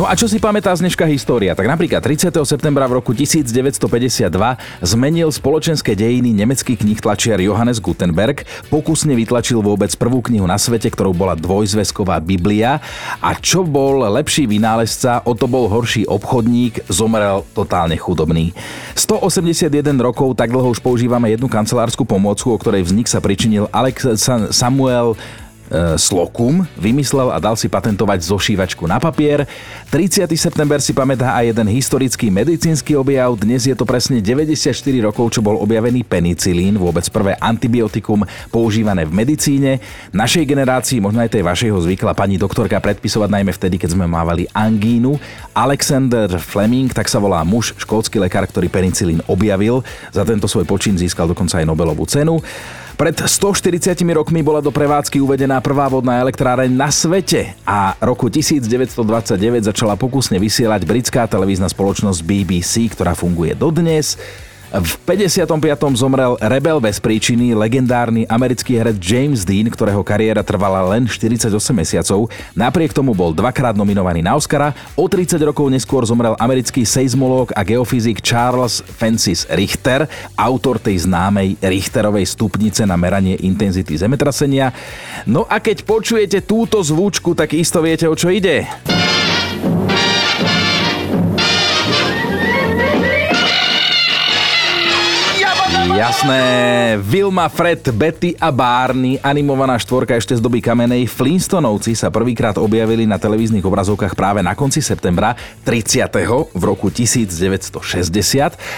No a čo si pamätá z dneška história? Tak napríklad 30. septembra v roku 1952 zmenil spoločenské dejiny nemecký knih tlačiar Johannes Gutenberg, pokusne vytlačil vôbec prvú knihu na svete, ktorou bola dvojzväzková Biblia. A čo bol lepší vynálezca, o to bol horší obchodník, zomrel totálne chudobný. 181 rokov, tak dlho už používame jednu kancelárskú pomôcku, o ktorej vznik sa pričinil Alex Samuel Slokum vymyslel a dal si patentovať zošívačku na papier. 30. september si pamätá aj jeden historický medicínsky objav. Dnes je to presne 94 rokov, čo bol objavený penicilín, vôbec prvé antibiotikum používané v medicíne. Našej generácii, možno aj tej vašej ho zvykla pani doktorka predpisovať najmä vtedy, keď sme mávali angínu. Alexander Fleming, tak sa volá muž, škótsky lekár, ktorý penicilín objavil. Za tento svoj počin získal dokonca aj Nobelovú cenu. Pred 140 rokmi bola do prevádzky uvedená prvá vodná elektráreň na svete a roku 1929 začala pokusne vysielať britská televízna spoločnosť BBC, ktorá funguje dodnes. V 55. zomrel rebel bez príčiny, legendárny americký herec James Dean, ktorého kariéra trvala len 48 mesiacov. Napriek tomu bol dvakrát nominovaný na Oscara. O 30 rokov neskôr zomrel americký seizmológ a geofyzik Charles Francis Richter, autor tej známej Richterovej stupnice na meranie intenzity zemetrasenia. No a keď počujete túto zvučku, tak isto viete, o čo ide. Jasné, Vilma, Fred, Betty a Barney, animovaná štvorka ešte z doby kamenej, Flintstonovci sa prvýkrát objavili na televíznych obrazovkách práve na konci septembra 30. v roku 1960.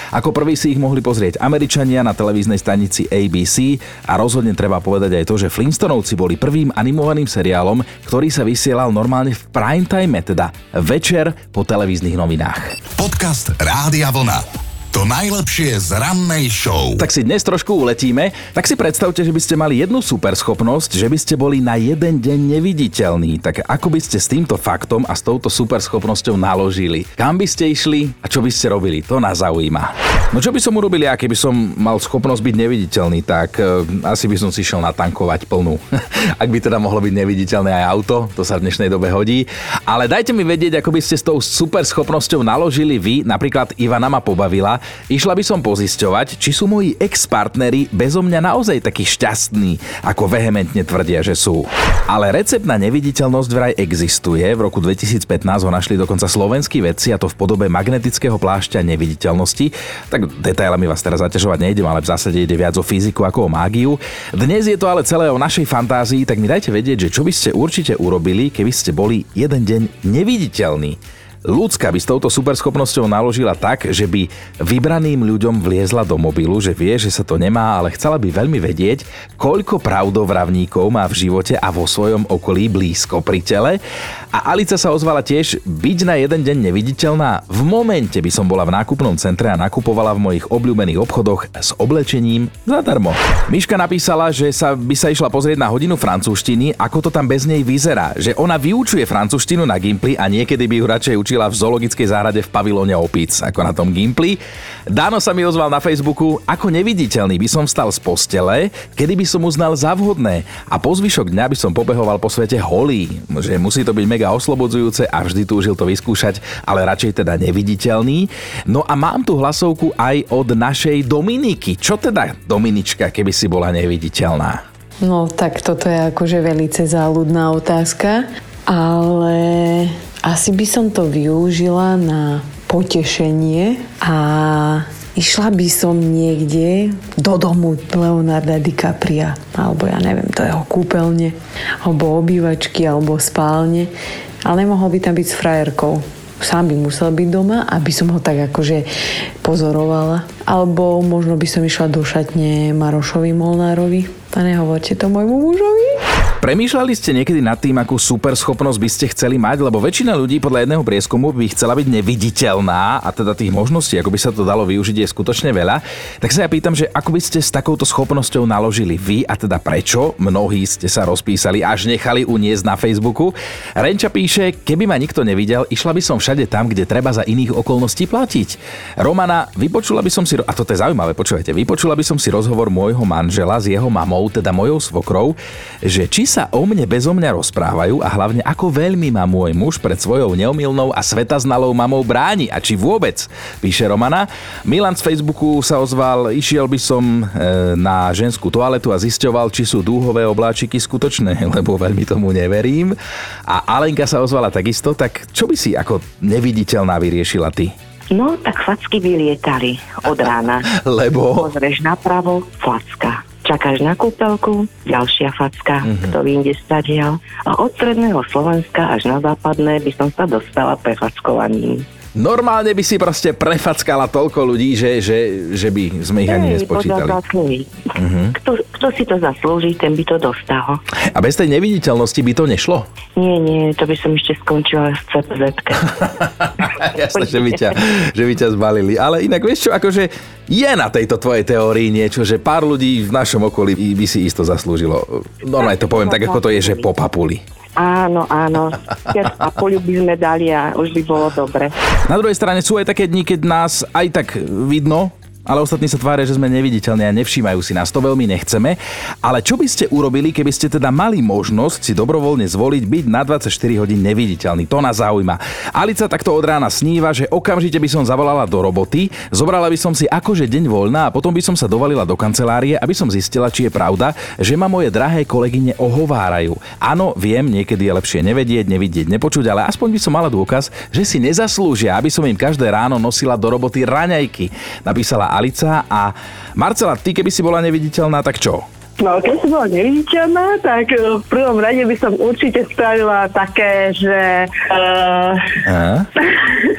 Ako prvý si ich mohli pozrieť Američania na televíznej stanici ABC a rozhodne treba povedať aj to, že Flintstonovci boli prvým animovaným seriálom, ktorý sa vysielal normálne v prime time, teda večer po televíznych novinách. Podcast Rádia Vlna. To najlepšie z rannej show. Tak si dnes trošku uletíme. Tak si predstavte, že by ste mali jednu super schopnosť, že by ste boli na jeden deň neviditeľní. Tak ako by ste s týmto faktom a s touto super schopnosťou naložili? Kam by ste išli a čo by ste robili? To nás zaujíma. No čo by som urobil ja, keby som mal schopnosť byť neviditeľný, tak uh, asi by som si šiel natankovať plnú. Ak by teda mohlo byť neviditeľné aj auto, to sa v dnešnej dobe hodí. Ale dajte mi vedieť, ako by ste s tou super schopnosťou naložili vy. Napríklad Ivana ma pobavila, Išla by som pozisťovať, či sú moji ex-partneri bezo mňa naozaj takí šťastní, ako vehementne tvrdia, že sú. Ale recept na neviditeľnosť vraj existuje. V roku 2015 ho našli dokonca slovenskí vedci a to v podobe magnetického plášťa neviditeľnosti. Tak detailami vás teraz zaťažovať nejdem, ale v zásade ide viac o fyziku ako o mágiu. Dnes je to ale celé o našej fantázii, tak mi dajte vedieť, že čo by ste určite urobili, keby ste boli jeden deň neviditeľní. Ľudská by s touto superschopnosťou naložila tak, že by vybraným ľuďom vliezla do mobilu, že vie, že sa to nemá, ale chcela by veľmi vedieť, koľko pravdovravníkov má v živote a vo svojom okolí blízko pri tele. A Alica sa ozvala tiež byť na jeden deň neviditeľná. V momente by som bola v nákupnom centre a nakupovala v mojich obľúbených obchodoch s oblečením zadarmo. Miška napísala, že sa by sa išla pozrieť na hodinu francúzštiny, ako to tam bez nej vyzerá, že ona vyučuje francúzštinu na Gimply a niekedy by ju radšej učila učila v zoologickej záhrade v pavilóne opíc, ako na tom Gimply. Dáno sa mi ozval na Facebooku, ako neviditeľný by som vstal z postele, kedy by som uznal za vhodné a po zvyšok dňa by som pobehoval po svete holý, že musí to byť mega oslobodzujúce a vždy túžil to vyskúšať, ale radšej teda neviditeľný. No a mám tu hlasovku aj od našej Dominiky. Čo teda Dominička, keby si bola neviditeľná? No tak toto je akože velice záľudná otázka, ale asi by som to využila na potešenie a išla by som niekde do domu Leonarda DiCapria, alebo ja neviem, to jeho kúpeľne, alebo obývačky, alebo spálne, ale nemohol by tam byť s frajerkou. Sám by musel byť doma, aby som ho tak akože pozorovala. Alebo možno by som išla do šatne Marošovi Molnárovi. A nehovorte to môjmu mužovi. Premýšľali ste niekedy nad tým, akú super schopnosť by ste chceli mať, lebo väčšina ľudí podľa jedného prieskumu by chcela byť neviditeľná a teda tých možností, ako by sa to dalo využiť, je skutočne veľa. Tak sa ja pýtam, že ako by ste s takouto schopnosťou naložili vy a teda prečo? Mnohí ste sa rozpísali, až nechali uniesť na Facebooku. Renča píše, keby ma nikto nevidel, išla by som všade tam, kde treba za iných okolností platiť. Romana, vypočula by som si, a toto je zaujímavé, počúvajte, vypočula by som si rozhovor môjho manžela s jeho mamou, teda mojou svokrou, že či sa o mne bezo mňa rozprávajú a hlavne ako veľmi ma môj muž pred svojou neomilnou a svetaznalou mamou bráni a či vôbec, píše Romana. Milan z Facebooku sa ozval, išiel by som e, na ženskú toaletu a zisťoval, či sú dúhové obláčiky skutočné, lebo veľmi tomu neverím. A Alenka sa ozvala takisto, tak čo by si ako neviditeľná vyriešila ty? No, tak facky vylietali od rána. Lebo? Pozrieš napravo, facka. Čakáš na kúpelku, ďalšia facka, mm-hmm. kto vyjde stadial. A od stredného Slovenska až na západné by som sa dostala prefackovaním. Normálne by si proste prefackala toľko ľudí, že, že, že by sme ich ani nespočítali. Uh-huh. Kto, kto si to zaslúži, ten by to dostal. A bez tej neviditeľnosti by to nešlo? Nie, nie, to by som ešte skončila v CPZ. Jasné, že by, ťa, že by ťa zbalili. Ale inak vieš čo, akože je na tejto tvojej teórii niečo, že pár ľudí v našom okolí by si isto zaslúžilo. Normálne to poviem tak, ako to je, že po papuli. Áno, áno. A by sme dali a už by bolo dobre. Na druhej strane sú aj také dni, keď nás aj tak vidno, ale ostatní sa tvária, že sme neviditeľní a nevšímajú si nás. To veľmi nechceme. Ale čo by ste urobili, keby ste teda mali možnosť si dobrovoľne zvoliť byť na 24 hodín neviditeľný? To nás zaujíma. Alica takto od rána sníva, že okamžite by som zavolala do roboty, zobrala by som si akože deň voľná a potom by som sa dovalila do kancelárie, aby som zistila, či je pravda, že ma moje drahé kolegyne ohovárajú. Áno, viem, niekedy je lepšie nevedieť, nevidieť, nepočuť, ale aspoň by som mala dôkaz, že si nezaslúžia, aby som im každé ráno nosila do roboty raňajky. Napísala Alica a Marcela, ty keby si bola neviditeľná, tak čo? No, keď som bola neviditeľná, tak eh, v prvom rade by som určite spravila také, že... Uh...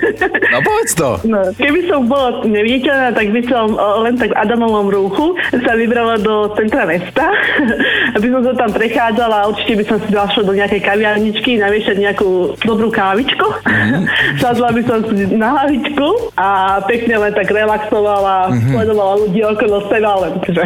No povedz to. No, keby som bola neviditeľná, tak by som uh, len tak v Adamovom rúchu sa vybrala do centra mesta, aby som sa tam prechádzala a určite by som si zašla do nejakej kaviarničky, naviešať nejakú dobrú kávičku. Mm. Sadla by som si na hlavičku a pekne len tak relaxovala, mm-hmm. sledovala ľudí okolo seba. Len, že...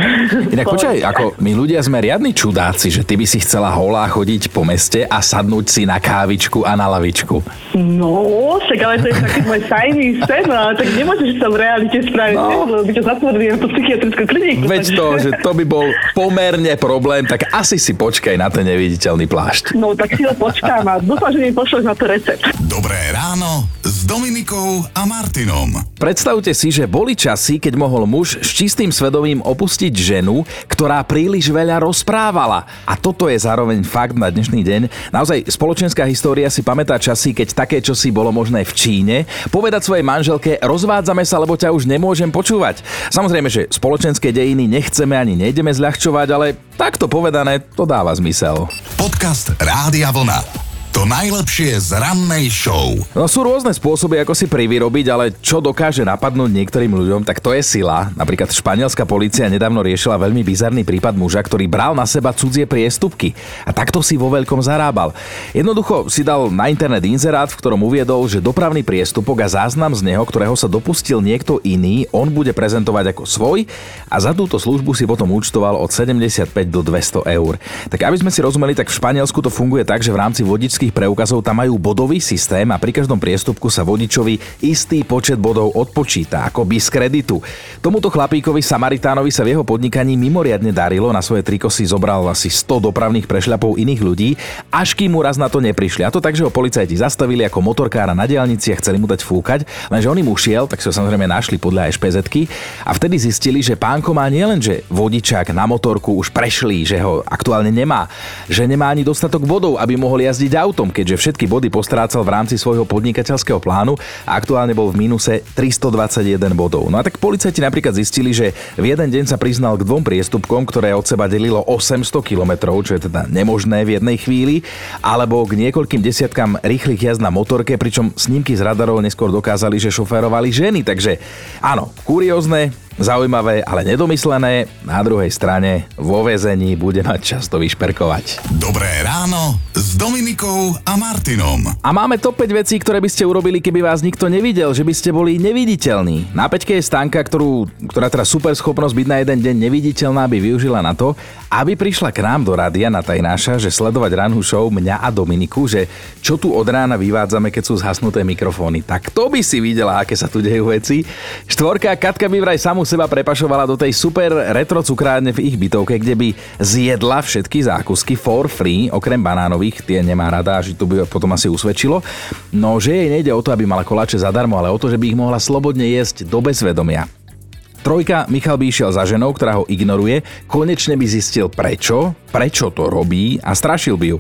Inak počkaj, ako my ľudia sme riadni čudáci, že ty by si chcela holá chodiť po meste a sadnúť si na kávičku a na lavičku. No, však ale to je taký môj tajný sen, ale tak nemôžeš to v realite spraviť, no. lebo by ťa zatvorili na tú psychiatrickú kliniku. Veď to, že to by bol pomerne problém, tak asi si počkaj na ten neviditeľný plášť. No, tak si ho počkám a dúfam, že mi pošleš na to recept. Dobré ráno s Dominikou a Martinom. Predstavte si, že boli časy, keď mohol muž s čistým svedomím opustiť ženu, ktorá príliš príliš veľa rozprávala. A toto je zároveň fakt na dnešný deň. Naozaj spoločenská história si pamätá časy, keď také čosi bolo možné v Číne. Povedať svojej manželke, rozvádzame sa, lebo ťa už nemôžem počúvať. Samozrejme, že spoločenské dejiny nechceme ani nejdeme zľahčovať, ale takto povedané to dáva zmysel. Podcast Rádia Vlna. To najlepšie z rannej show. No sú rôzne spôsoby, ako si privyrobiť, ale čo dokáže napadnúť niektorým ľuďom, tak to je sila. Napríklad španielská policia nedávno riešila veľmi bizarný prípad muža, ktorý bral na seba cudzie priestupky a takto si vo veľkom zarábal. Jednoducho si dal na internet inzerát, v ktorom uviedol, že dopravný priestupok a záznam z neho, ktorého sa dopustil niekto iný, on bude prezentovať ako svoj a za túto službu si potom účtoval od 75 do 200 eur. Tak aby sme si rozumeli, tak v Španielsku to funguje tak, že v rámci vodičských vodičských preukazov tam majú bodový systém a pri každom priestupku sa vodičovi istý počet bodov odpočíta, ako by z kreditu. Tomuto chlapíkovi Samaritánovi sa v jeho podnikaní mimoriadne darilo, na svoje trikosy zobral asi 100 dopravných prešľapov iných ľudí, až kým mu raz na to neprišli. A to tak, že ho policajti zastavili ako motorkára na diálnici a chceli mu dať fúkať, lenže on im ušiel, tak sa samozrejme našli podľa špz a vtedy zistili, že pánko má nielenže vodičák na motorku už prešli, že ho aktuálne nemá, že nemá ani dostatok bodov, aby mohol jazdiť auto autom, keďže všetky body postrácal v rámci svojho podnikateľského plánu a aktuálne bol v mínuse 321 bodov. No a tak policajti napríklad zistili, že v jeden deň sa priznal k dvom priestupkom, ktoré od seba delilo 800 km, čo je teda nemožné v jednej chvíli, alebo k niekoľkým desiatkám rýchlych jazd na motorke, pričom snímky z radarov neskôr dokázali, že šoférovali ženy. Takže áno, kuriózne, Zaujímavé, ale nedomyslené. Na druhej strane vo väzení bude mať často vyšperkovať. Dobré ráno s Dominikou a Martinom. A máme top 5 vecí, ktoré by ste urobili, keby vás nikto nevidel, že by ste boli neviditeľní. Na peťke je stánka, ktorú, ktorá teda super schopnosť byť na jeden deň neviditeľná by využila na to, aby prišla k nám do rádia na tajnáša, že sledovať ranú show mňa a Dominiku, že čo tu od rána vyvádzame, keď sú zhasnuté mikrofóny. Tak to by si videla, aké sa tu dejú veci. Štvorka Katka by vraj samu seba prepašovala do tej super retro cukrárne v ich bytovke, kde by zjedla všetky zákusky for free, okrem banánových, tie nemá rada, že to by potom asi usvedčilo. No, že jej nejde o to, aby mala koláče zadarmo, ale o to, že by ich mohla slobodne jesť do bezvedomia. Trojka, Michal by išiel za ženou, ktorá ho ignoruje, konečne by zistil prečo, prečo to robí a strašil by ju.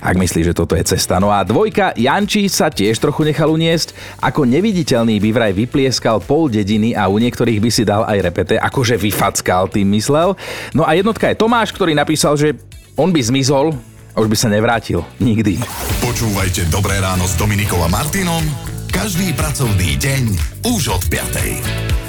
Ak myslí, že toto je cesta. No a dvojka, Janči sa tiež trochu nechal uniesť. Ako neviditeľný by vraj vyplieskal pol dediny a u niektorých by si dal aj repete, akože vyfackal, tým myslel. No a jednotka je Tomáš, ktorý napísal, že on by zmizol, a už by sa nevrátil. Nikdy. Počúvajte Dobré ráno s Dominikou a Martinom každý pracovný deň už od 5.